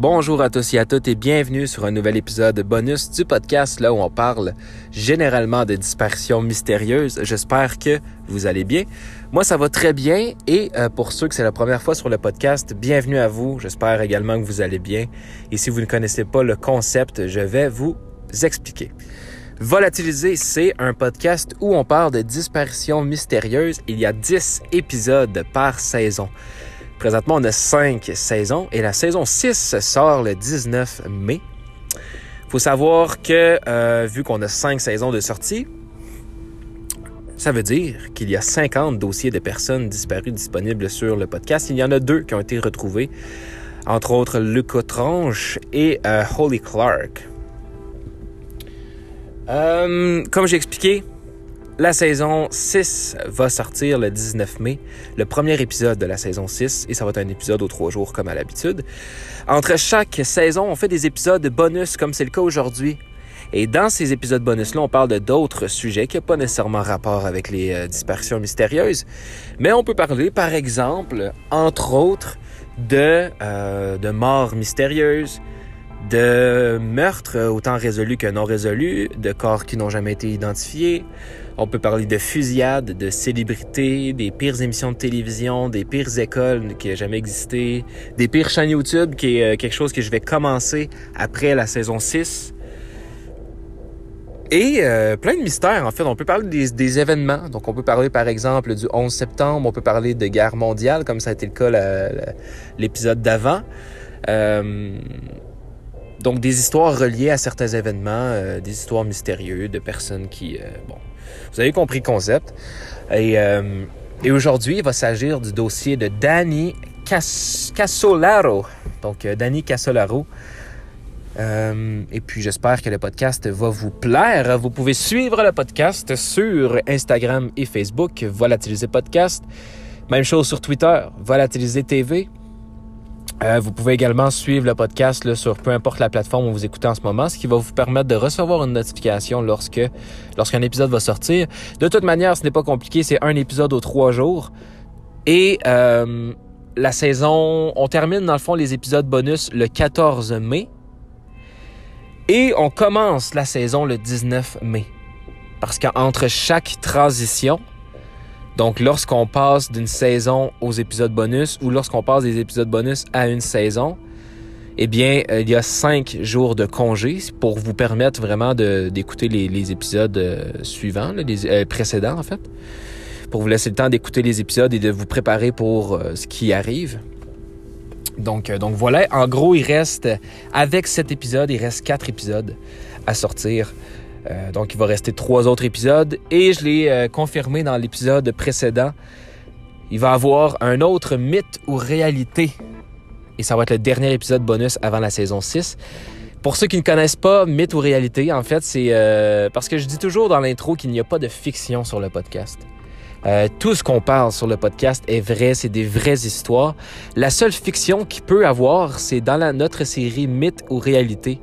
Bonjour à tous et à toutes et bienvenue sur un nouvel épisode bonus du podcast là où on parle généralement de disparitions mystérieuses. J'espère que vous allez bien. Moi, ça va très bien et euh, pour ceux que c'est la première fois sur le podcast, bienvenue à vous. J'espère également que vous allez bien. Et si vous ne connaissez pas le concept, je vais vous expliquer. Volatiliser, c'est un podcast où on parle de disparitions mystérieuses. Il y a 10 épisodes par saison. Présentement, on a 5 saisons et la saison 6 sort le 19 mai. faut savoir que, euh, vu qu'on a 5 saisons de sortie, ça veut dire qu'il y a 50 dossiers de personnes disparues disponibles sur le podcast. Il y en a deux qui ont été retrouvés, entre autres Luca Tranche et euh, Holly Clark. Euh, comme j'ai expliqué, la saison 6 va sortir le 19 mai, le premier épisode de la saison 6, et ça va être un épisode aux trois jours comme à l'habitude. Entre chaque saison, on fait des épisodes bonus comme c'est le cas aujourd'hui. Et dans ces épisodes bonus-là, on parle de d'autres sujets qui n'ont pas nécessairement rapport avec les euh, disparitions mystérieuses. Mais on peut parler, par exemple, entre autres, de, euh, de morts mystérieuses, de meurtres autant résolus que non résolus, de corps qui n'ont jamais été identifiés. On peut parler de fusillades, de célébrités, des pires émissions de télévision, des pires écoles qui n'ont jamais existé, des pires chaînes YouTube, qui est euh, quelque chose que je vais commencer après la saison 6. Et euh, plein de mystères, en fait. On peut parler des, des, événements. Donc, on peut parler, par exemple, du 11 septembre. On peut parler de guerre mondiale, comme ça a été le cas l'épisode d'avant. Euh, donc, des histoires reliées à certains événements, euh, des histoires mystérieuses de personnes qui... Euh, bon, vous avez compris le concept. Et, euh, et aujourd'hui, il va s'agir du dossier de Danny Cas Casolaro. Donc, Danny Casolaro. et puis, j'espère que le podcast va vous plaire. Vous pouvez suivre le podcast sur Instagram et Facebook, Volatiliser Podcast. Même chose sur Twitter, Volatiliser TV. Euh, vous pouvez également suivre le podcast là, sur peu importe la plateforme où vous écoutez en ce moment, ce qui va vous permettre de recevoir une notification lorsque lorsqu'un épisode va sortir. De toute manière, ce n'est pas compliqué, c'est un épisode aux trois jours. Et euh, la saison, on termine dans le fond les épisodes bonus le 14 mai. Et on commence la saison le 19 mai. Parce qu'entre chaque transition, donc, lorsqu'on passe d'une saison aux épisodes bonus ou lorsqu'on passe des épisodes bonus à une saison, eh bien, euh, il y a cinq jours de congé pour vous permettre vraiment d'écouter les, épisodes euh, suivants, les euh, précédents en fait, pour vous laisser le temps d'écouter les épisodes et de vous préparer pour ce qui arrive. Donc, donc voilà, en gros, il reste, avec cet épisode, il reste quatre épisodes à sortir euh, donc, il va rester trois autres épisodes. Et je l'ai euh, confirmé dans l'épisode précédent. Il va avoir un autre mythe ou réalité. Et ça va être le dernier épisode bonus avant la saison 6. Pour ceux qui ne connaissent pas mythe ou réalité, en fait, c'est euh, parce que je dis toujours dans l'intro qu'il n'y a pas de fiction sur le podcast. Tout ce qu'on parle sur le podcast est vrai, c'est des vraies histoires. La seule fiction qu'il peut avoir, c'est dans la, notre série Mythe ou réalité.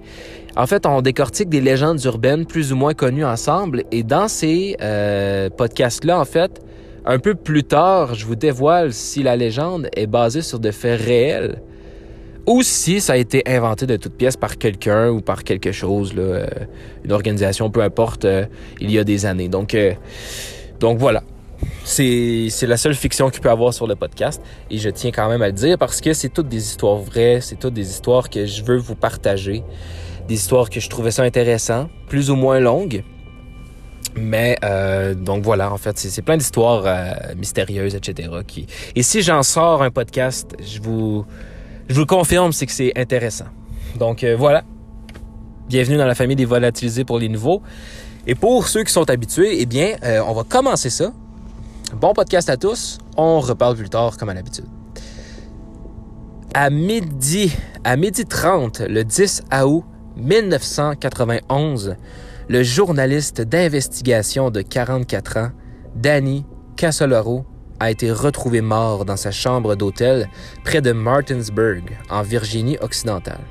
En fait, on décortique des légendes urbaines plus ou moins connues ensemble et dans ces euh, podcasts-là, en fait, un peu plus tard, je vous dévoile si la légende est basée sur des faits réels ou si ça a été inventé de toutes pièces par quelqu'un ou par quelque chose, là, euh, une organisation, peu importe, euh, il y a des années. Donc, donc voilà. C'est la seule fiction qu'il peut avoir sur le podcast et je tiens quand même à le dire parce que c'est toutes des histoires vraies, c'est toutes des histoires que je veux vous partager des histoires que je trouvais ça intéressant, plus ou moins longues. Mais euh, donc voilà, en fait, c'est plein d'histoires euh, mystérieuses, etc. Et si j'en sors un podcast, je vous, confirme, c'est que c'est intéressant. Donc euh, voilà. Bienvenue dans la famille des volatilisés pour les nouveaux. Et pour ceux qui sont habitués, eh bien, on va commencer ça. Bon podcast à tous. On reparle plus tard comme à l'habitude. À midi, à midi 30, le 10 août 1991, le journaliste d'investigation de 44 ans, Danny Casolaro, a été retrouvé mort dans sa chambre d'hôtel près de Martinsburg, en Virginie occidentale.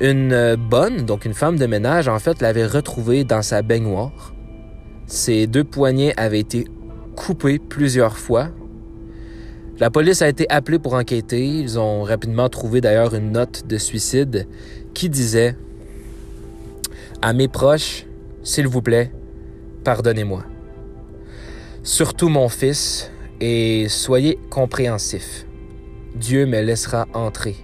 Une bonne, donc une femme de ménage, en fait, l'avait retrouvé dans sa baignoire. Ses deux poignets avaient été coupés plusieurs fois. La police a été appelée pour enquêter. Ils ont rapidement trouvé d'ailleurs une note de suicide qui disait À mes proches, s'il vous plaît, pardonnez-moi. Surtout mon fils, et soyez compréhensifs. Dieu me laissera entrer.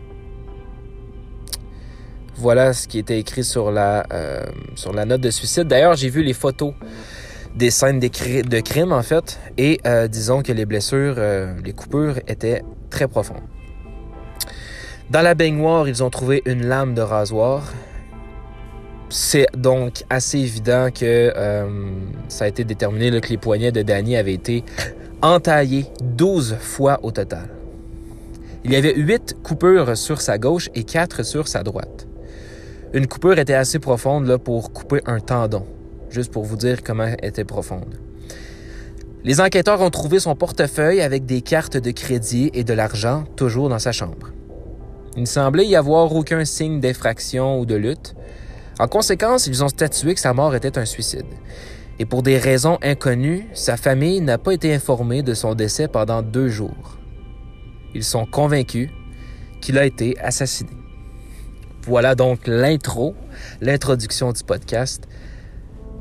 Voilà ce qui était écrit sur la, euh, sur la note de suicide. D'ailleurs, j'ai vu les photos des scènes de crime, en fait, et euh, disons que les blessures, euh, les coupures étaient très profondes. Dans la baignoire, ils ont trouvé une lame de rasoir. C'est donc assez évident que ça a été déterminé que les poignets de Danny avaient été entaillés 12 fois au total. Il y avait 8 coupures sur sa gauche et 4 sur sa droite. Une coupure était assez profonde là, pour couper un tendon, juste pour vous dire comment était profonde. Les enquêteurs ont trouvé son portefeuille avec des cartes de crédit et de l'argent toujours dans sa chambre. Il ne semblait y avoir aucun signe d'effraction ou de lutte. En conséquence, ils ont statué que sa mort était un suicide. Et pour des raisons inconnues, sa famille n'a pas été informée de son décès pendant deux jours. Ils sont convaincus qu'il a été assassiné. Voilà donc l'intro, l'introduction du podcast.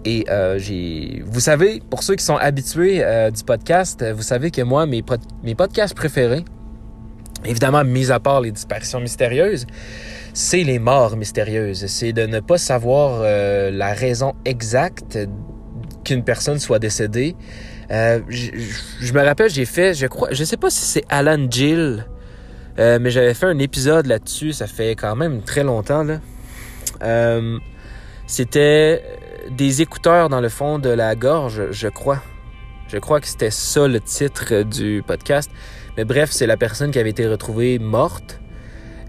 Et euh, j'ai, vous savez, pour ceux qui sont habitués euh, du podcast, vous savez que moi, mes, podcasts préférés, évidemment, mis à part les disparitions mystérieuses, c'est les morts mystérieuses. C'est de ne pas savoir euh, la raison exacte qu'une personne soit décédée. je, je, me rappelle, j'ai fait, je crois, je sais pas si c'est Alan Gill euh, mais j'avais fait un épisode là-dessus, ça fait quand même très longtemps. Là. Euh, c'était des écouteurs dans le fond de la gorge, je crois. Je crois que c'était ça le titre du podcast. Mais bref, c'est la personne qui avait été retrouvée morte.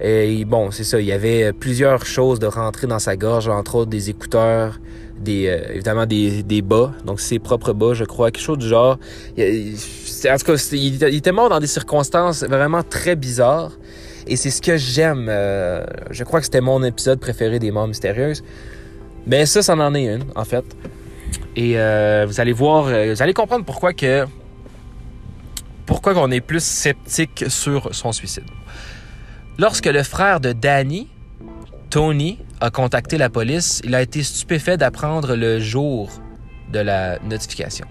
Et bon, c'est ça, il y avait plusieurs choses de rentrer dans sa gorge, entre autres des écouteurs, des, euh, évidemment des, bas, donc ses propres bas, je crois, quelque chose du genre. En tout cas, il, était mort dans des circonstances vraiment très bizarres. Et c'est ce que j'aime. Euh, je crois que c'était mon épisode préféré des morts mystérieuses. Mais ça, ça en est une, en fait. Et euh, vous allez voir, vous allez comprendre pourquoi que pourquoi qu'on est plus sceptique sur son suicide. Lorsque le frère de Danny, Tony, a contacté la police, il a été stupéfait d'apprendre le jour de la notification.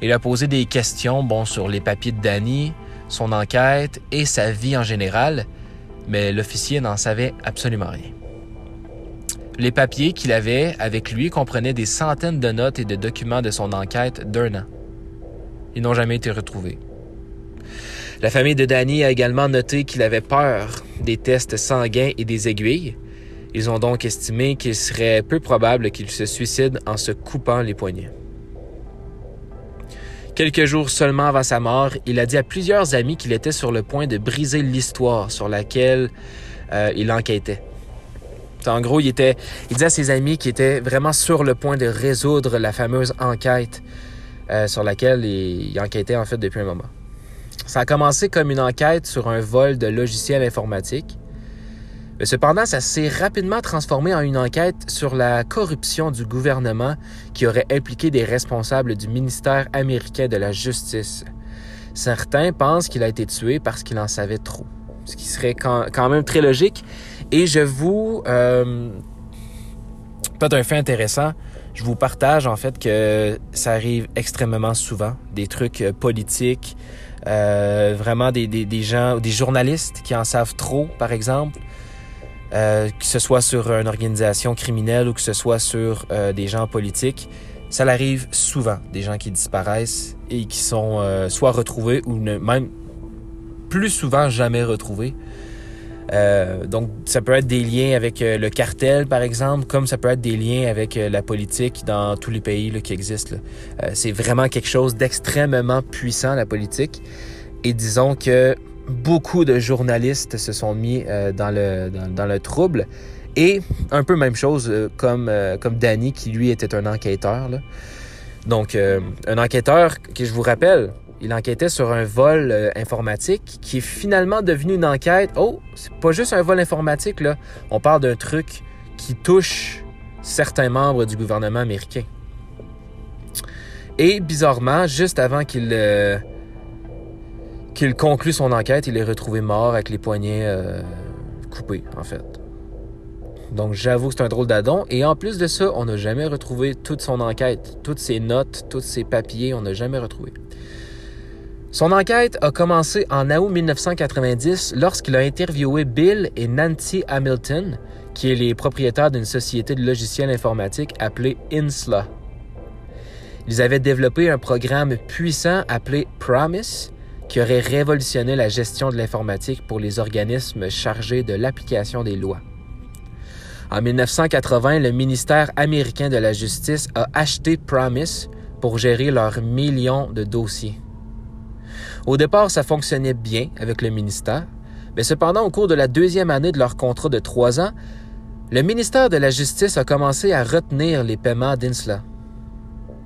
Il a posé des questions bon, sur les papiers de Danny, son enquête et sa vie en général, mais l'officier n'en savait absolument rien. Les papiers qu'il avait avec lui comprenaient des centaines de notes et de documents de son enquête d'un an. Ils n'ont jamais été retrouvés. La famille de Danny a également noté qu'il avait peur des tests sanguins et des aiguilles, ils ont donc estimé qu'il serait peu probable qu'il se suicide en se coupant les poignets. Quelques jours seulement avant sa mort, il a dit à plusieurs amis qu'il était sur le point de briser l'histoire sur laquelle euh, il enquêtait. En gros, il, était, il disait à ses amis qu'il était vraiment sur le point de résoudre la fameuse enquête euh, sur laquelle il, enquêtait en fait depuis un moment. Ça a commencé comme une enquête sur un vol de logiciels informatiques mais cependant, ça s'est rapidement transformé en une enquête sur la corruption du gouvernement qui aurait impliqué des responsables du ministère américain de la Justice. Certains pensent qu'il a été tué parce qu'il en savait trop, ce qui serait quand, même très logique. Et je vous... Euh, peut-être un fait intéressant, je vous partage en fait que ça arrive extrêmement souvent, des trucs euh, politiques, euh, vraiment des, des, gens, des journalistes qui en savent trop, par exemple, euh, que ce soit sur une organisation criminelle ou que ce soit sur des gens politiques, ça arrive souvent, des gens qui disparaissent et qui sont soit retrouvés ou même plus souvent jamais retrouvés. Donc ça peut être des liens avec le cartel, par exemple, comme ça peut être des liens avec la politique dans tous les pays là, qui existent. c'est vraiment quelque chose d'extrêmement puissant, la politique. Et disons que beaucoup de journalistes se sont mis euh, dans, le, dans, le trouble. Et un peu même chose euh, comme, euh, comme Danny, qui lui était un enquêteur. Donc, un enquêteur que je vous rappelle, il enquêtait sur un vol informatique qui est finalement devenu une enquête. Oh, c'est pas juste un vol informatique, là. On parle d'un truc qui touche certains membres du gouvernement américain. Et bizarrement, juste avant qu'il qu'il conclut son enquête, il est retrouvé mort avec les poignets euh, coupés, en fait. Donc j'avoue que c'est un drôle d'adon. Et en plus de ça, on n'a jamais retrouvé toute son enquête, toutes ses notes, tous ses papiers, on n'a jamais retrouvé. Son enquête a commencé en août 1990 lorsqu'il a interviewé Bill et Nancy Hamilton, qui est les propriétaires d'une société de logiciels informatiques appelée Insla. Ils avaient développé un programme puissant appelé Promise, qui aurait révolutionné la gestion de l'informatique pour les organismes chargés de l'application des lois. En 1980, le ministère américain de la Justice a acheté Promise pour gérer leurs millions de dossiers. Au départ, ça fonctionnait bien avec le ministère, mais cependant, au cours de la deuxième année de leur contrat de trois ans, le ministère de la Justice a commencé à retenir les paiements d'Insla.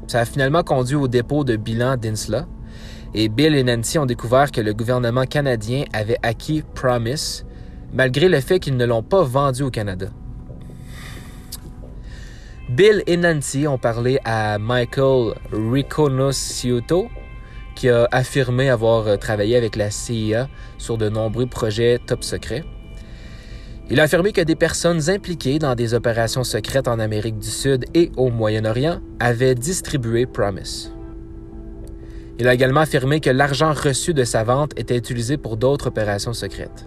Ça a finalement conduit au dépôt de bilan d'Insla, et Bill et Nancy ont découvert que le gouvernement canadien avait acquis Promise, malgré le fait qu'ils ne l'ont pas vendu au Canada. Bill et Nancy ont parlé à Michael Riconosciuto, qui a affirmé avoir euh, travaillé avec la CIA sur de nombreux projets top secrets. Il a affirmé que des personnes impliquées dans des opérations secrètes en Amérique du Sud et au Moyen-Orient avaient distribué Promise. Il a également affirmé que l'argent reçu de sa vente était utilisé pour d'autres opérations secrètes.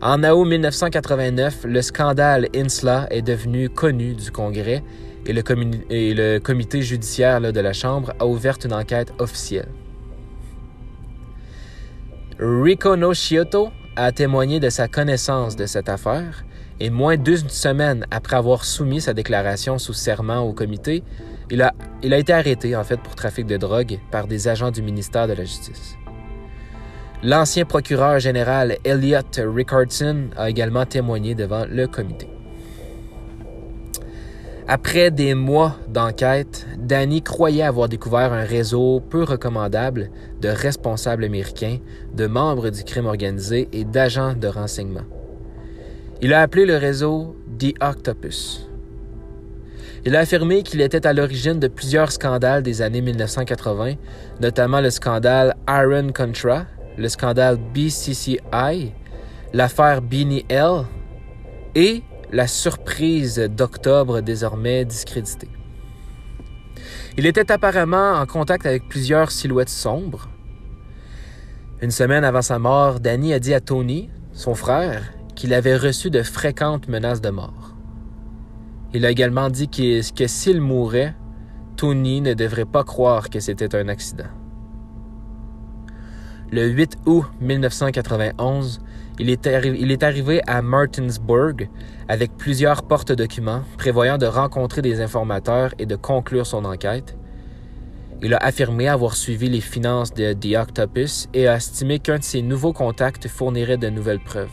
En août 1989, le scandale INSLA est devenu connu du Congrès et le, comité judiciaire de la Chambre a ouvert une enquête officielle. Rico Noshioto a témoigné de sa connaissance de cette affaire et moins d'une semaine après avoir soumis sa déclaration sous serment au comité, il a, été arrêté pour trafic de drogue par des agents du ministère de la Justice. L'ancien procureur général Elliot Rickardson a également témoigné devant le comité. Après des mois d'enquête, Danny croyait avoir découvert un réseau peu recommandable de responsables américains, de membres du crime organisé et d'agents de renseignement. Il a appelé le réseau The Octopus. Il a affirmé qu'il était à l'origine de plusieurs scandales des années 1980, notamment le scandale Iron Contra, le scandale BCCI, l'affaire Beanie L et la surprise d'octobre désormais discréditée. Il était apparemment en contact avec plusieurs silhouettes sombres. Une semaine avant sa mort, Danny a dit à Tony, son frère, qu'il avait reçu de fréquentes menaces de mort. Il a également dit que, s'il mourait, Tony ne devrait pas croire que c'était un accident. Le 8 août 1991, il est, il est arrivé à Martinsburg avec plusieurs porte-documents prévoyant de rencontrer des informateurs et de conclure son enquête. Il a affirmé avoir suivi les finances de The Octopus et a estimé qu'un de ses nouveaux contacts fournirait de nouvelles preuves.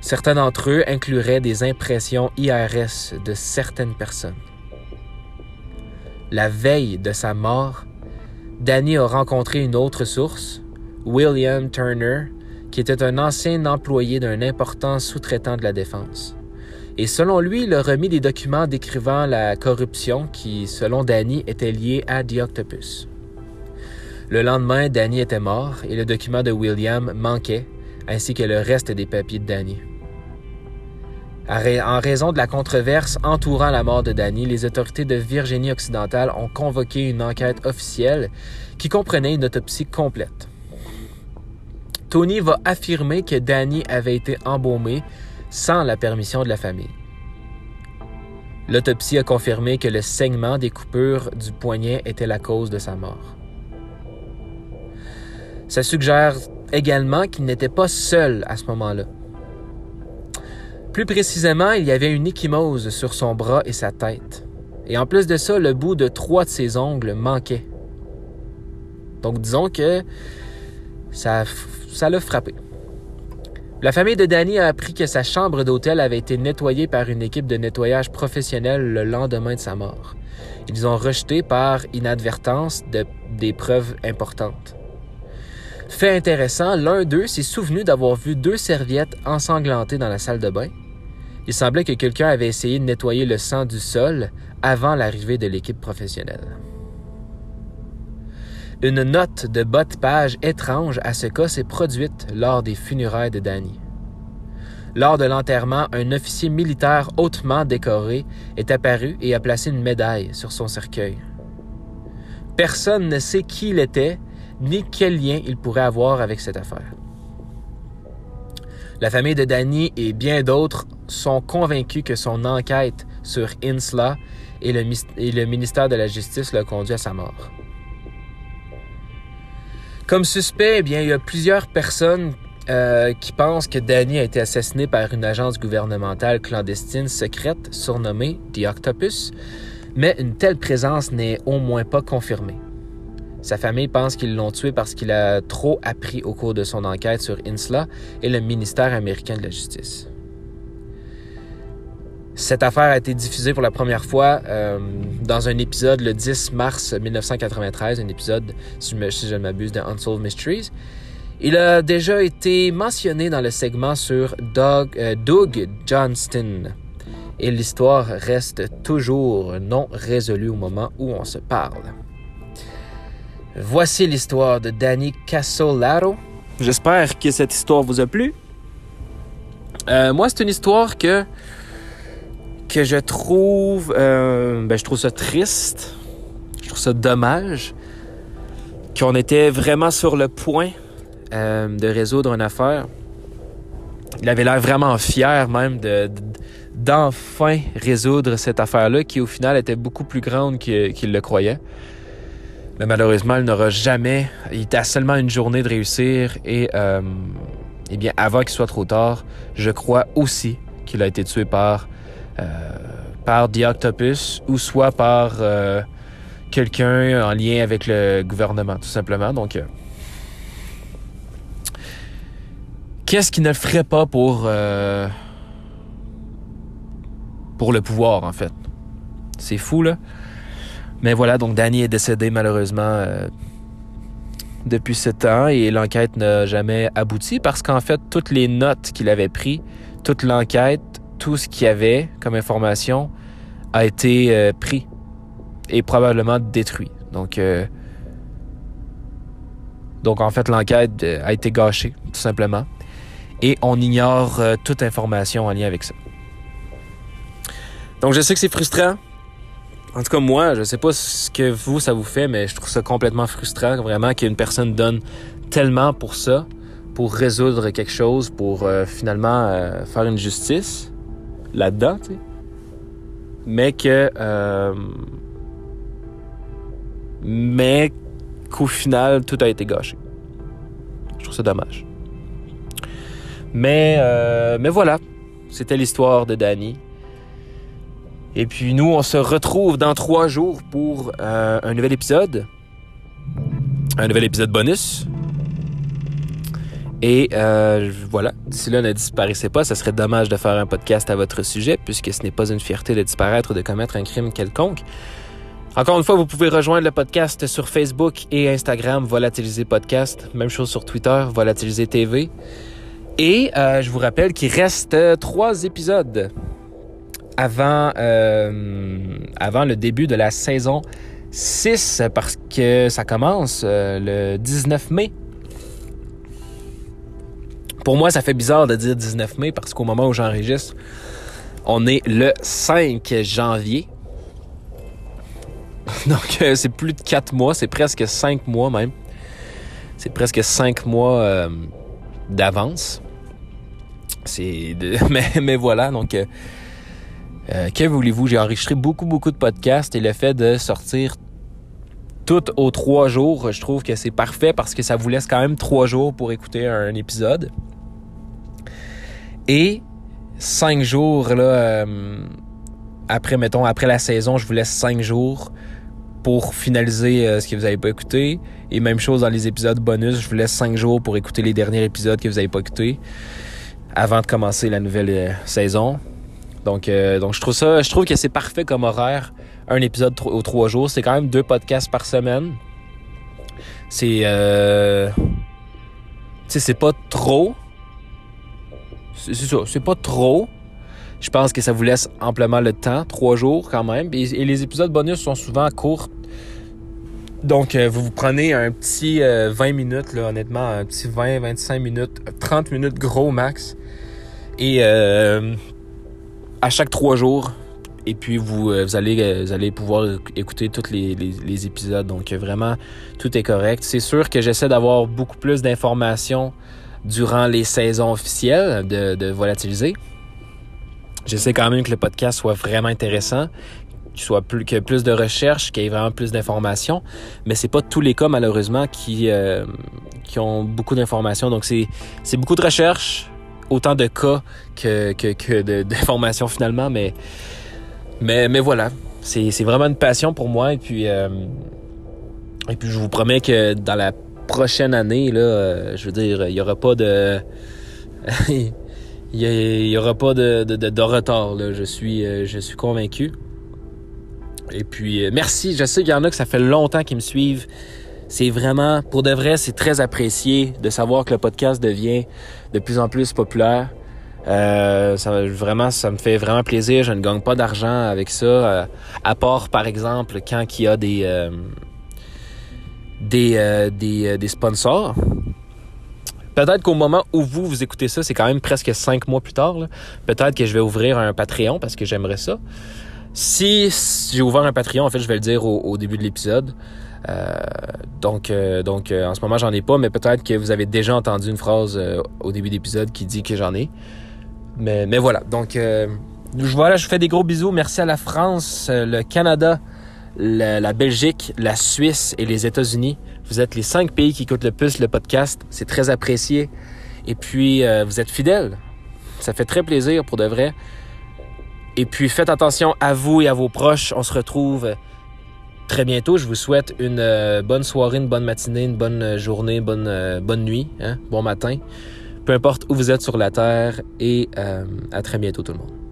Certains d'entre eux incluraient des impressions IRS de certaines personnes. La veille de sa mort, Danny a rencontré une autre source, William Turner, qui était un ancien employé d'un important sous-traitant de la défense. Et selon lui, il a remis des documents décrivant la corruption qui, selon Danny, était liée à The Octopus. Le lendemain, Danny était mort et le document de William manquait, ainsi que le reste des papiers de Danny. En raison de la controverse entourant la mort de Danny, les autorités de Virginie occidentale ont convoqué une enquête officielle qui comprenait une autopsie complète. Tony va affirmer que Danny avait été embaumé sans la permission de la famille. L'autopsie a confirmé que le saignement des coupures du poignet était la cause de sa mort. Ça suggère également qu'il n'était pas seul à ce moment-là. Plus précisément, il y avait une échymose sur son bras et sa tête. Et en plus de ça, le bout de trois de ses ongles manquait. Donc disons que ça ça l'a frappé. La famille de Danny a appris que sa chambre d'hôtel avait été nettoyée par une équipe de nettoyage professionnel le lendemain de sa mort. Ils ont rejeté par inadvertance des preuves importantes. Fait intéressant, l'un d'eux s'est souvenu d'avoir vu deux serviettes ensanglantées dans la salle de bain il semblait que quelqu'un avait essayé de nettoyer le sang du sol avant l'arrivée de l'équipe professionnelle. Une note de bas de page étrange à ce cas s'est produite lors des funérailles de Danny. Lors de l'enterrement, un officier militaire hautement décoré est apparu et a placé une médaille sur son cercueil. Personne ne sait qui il était, ni quel lien il pourrait avoir avec cette affaire. La famille de Danny et bien d'autres sont convaincus que son enquête sur Insla et le, ministère de la Justice l'a conduit à sa mort. Comme suspect, eh il y a plusieurs personnes euh, qui pensent que Danny a été assassiné par une agence gouvernementale clandestine secrète surnommée The Octopus, mais une telle présence n'est au moins pas confirmée. Sa famille pense qu'ils l'ont tué parce qu'il a trop appris au cours de son enquête sur Insla et le ministère américain de la Justice. Cette affaire a été diffusée pour la première fois euh, dans un épisode le 10 mars 1993, un épisode, si je, ne m'abuse, de Unsolved Mysteries. Il a déjà été mentionné dans le segment sur Doug, euh, Doug Johnston. Et l'histoire reste toujours non résolue au moment où on se parle. Voici l'histoire de Danny Casolaro. J'espère que cette histoire vous a plu. Euh, moi, c'est une histoire que que je trouve, euh, ben, je trouve ça triste. Je trouve ça dommage qu'on était vraiment sur le point euh, de résoudre une affaire. Il avait l'air vraiment fier même de, d'enfin résoudre cette affaire-là qui au final était beaucoup plus grande qu'il le croyait. Mais malheureusement, il n'aura jamais. Il était à seulement une journée de réussir et, euh, eh bien, avant qu'il soit trop tard, je crois aussi qu'il a été tué par, par The Octopus ou soit par euh, quelqu'un en lien avec le gouvernement, tout simplement. Donc, qu'est-ce qu'il ne ferait pas pour pour le pouvoir, en fait? C'est fou, là. Mais voilà, donc Danny est décédé malheureusement euh, depuis ce temps et l'enquête n'a jamais abouti parce qu'en fait, toutes les notes qu'il avait prises, toute l'enquête, tout ce qu'il y avait comme information a été euh, pris et probablement détruit. Donc, euh, en fait, l'enquête a été gâchée, tout simplement. Et on ignore toute information en lien avec ça. Donc je sais que c'est frustrant. En tout cas, moi, je sais pas ce que vous, ça vous fait, mais je trouve ça complètement frustrant, vraiment, qu'une personne donne tellement pour ça, pour résoudre quelque chose, pour euh, finalement euh, faire une justice là-dedans, tu sais. Mais que. Euh, mais qu'au final, tout a été gâché. Je trouve ça dommage. Mais, mais voilà, c'était l'histoire de Danny. Et puis nous, on se retrouve dans trois jours pour euh, un nouvel épisode. Un nouvel épisode bonus. Et euh, voilà, si là ne disparaissait pas, ça serait dommage de faire un podcast à votre sujet, puisque ce n'est pas une fierté de disparaître ou de commettre un crime quelconque. Encore une fois, vous pouvez rejoindre le podcast sur Facebook et Instagram, Volatiliser Podcast. Même chose sur Twitter, Volatiliser TV. Et euh, je vous rappelle qu'il reste trois épisodes avant, euh, avant le début de la saison 6 parce que ça commence le 19 mai. Pour moi, ça fait bizarre de dire 19 mai parce qu'au moment où j'enregistre, on est le 5 janvier. Donc, euh, c'est plus de 4 mois, c'est presque 5 mois même. C'est presque 5 mois d'avance. C'est mais, mais voilà, donc euh, que voulez-vous? J'ai enregistré beaucoup, beaucoup de podcasts et le fait de sortir tout aux trois jours, je trouve que c'est parfait parce que ça vous laisse quand même trois jours pour écouter un épisode. Et cinq jours, là, euh, après, mettons, après la saison, je vous laisse cinq jours pour finaliser euh, ce que vous n'avez pas écouté. Et même chose dans les épisodes bonus, je vous laisse cinq jours pour écouter les derniers épisodes que vous n'avez pas écoutés avant de commencer la nouvelle saison. Donc, euh, donc je trouve ça, je trouve que c'est parfait comme horaire. Un épisode aux trois jours. C'est quand même deux podcasts par semaine. C'est, euh, c'est pas trop. C'est ça, c'est pas trop. Je pense que ça vous laisse amplement le temps, trois jours quand même. Et, les épisodes bonus sont souvent courts, Donc, vous vous prenez un petit 20 minutes, là, honnêtement, un petit 20, 25 minutes, 30 minutes gros max. Et à chaque trois jours, et puis vous, euh, allez, euh, pouvoir écouter tous les, épisodes. Donc vraiment, tout est correct. C'est sûr que j'essaie d'avoir beaucoup plus d'informations durant les saisons officielles de, de volatiliser. J'essaie quand même que le podcast soit vraiment intéressant, qu'il soit plus que plus de recherches, qu'il y ait vraiment plus d'informations. Mais c'est pas tous les cas malheureusement qui euh, qui ont beaucoup d'informations. Donc c'est c'est beaucoup de recherches, autant de cas que que, que d'informations finalement, mais mais, mais voilà, c'est vraiment une passion pour moi. Et puis, euh, et puis je vous promets que dans la prochaine année, là, euh, je veux dire, il n'y aura pas de... il y, aura pas de, de, retard. Là. Je, suis, euh, je suis convaincu. Et puis, merci. Je sais qu'il y en a que ça fait longtemps qu'ils me suivent. C'est vraiment, pour de vrai, c'est très apprécié de savoir que le podcast devient de plus en plus populaire. Euh, ça, vraiment, ça me fait vraiment plaisir. Je ne gagne pas d'argent avec ça, euh, à part par exemple quand il y a des euh, des, des, des, sponsors. Peut-être qu'au moment où vous vous écoutez ça, c'est quand même presque cinq mois plus tard. Peut-être que je vais ouvrir un Patreon parce que j'aimerais ça. Si j'ai ouvert un Patreon, en fait, je vais le dire au, début de l'épisode. donc, donc en ce moment, j'en ai pas, mais peut-être que vous avez déjà entendu une phrase au début de l'épisode qui dit que j'en ai. Mais, mais voilà, donc euh, voilà, je fais des gros bisous. Merci à la France, euh, le Canada, la, Belgique, la Suisse et les États-Unis. Vous êtes les cinq pays qui écoutent le plus le podcast. C'est très apprécié. Et puis, euh, vous êtes fidèles. Ça fait très plaisir pour de vrai. Et puis, faites attention à vous et à vos proches. On se retrouve très bientôt. Je vous souhaite une bonne soirée, une bonne matinée, une bonne journée, bonne, nuit, hein? bon matin peu importe où vous êtes sur la Terre et euh, à très bientôt tout le monde.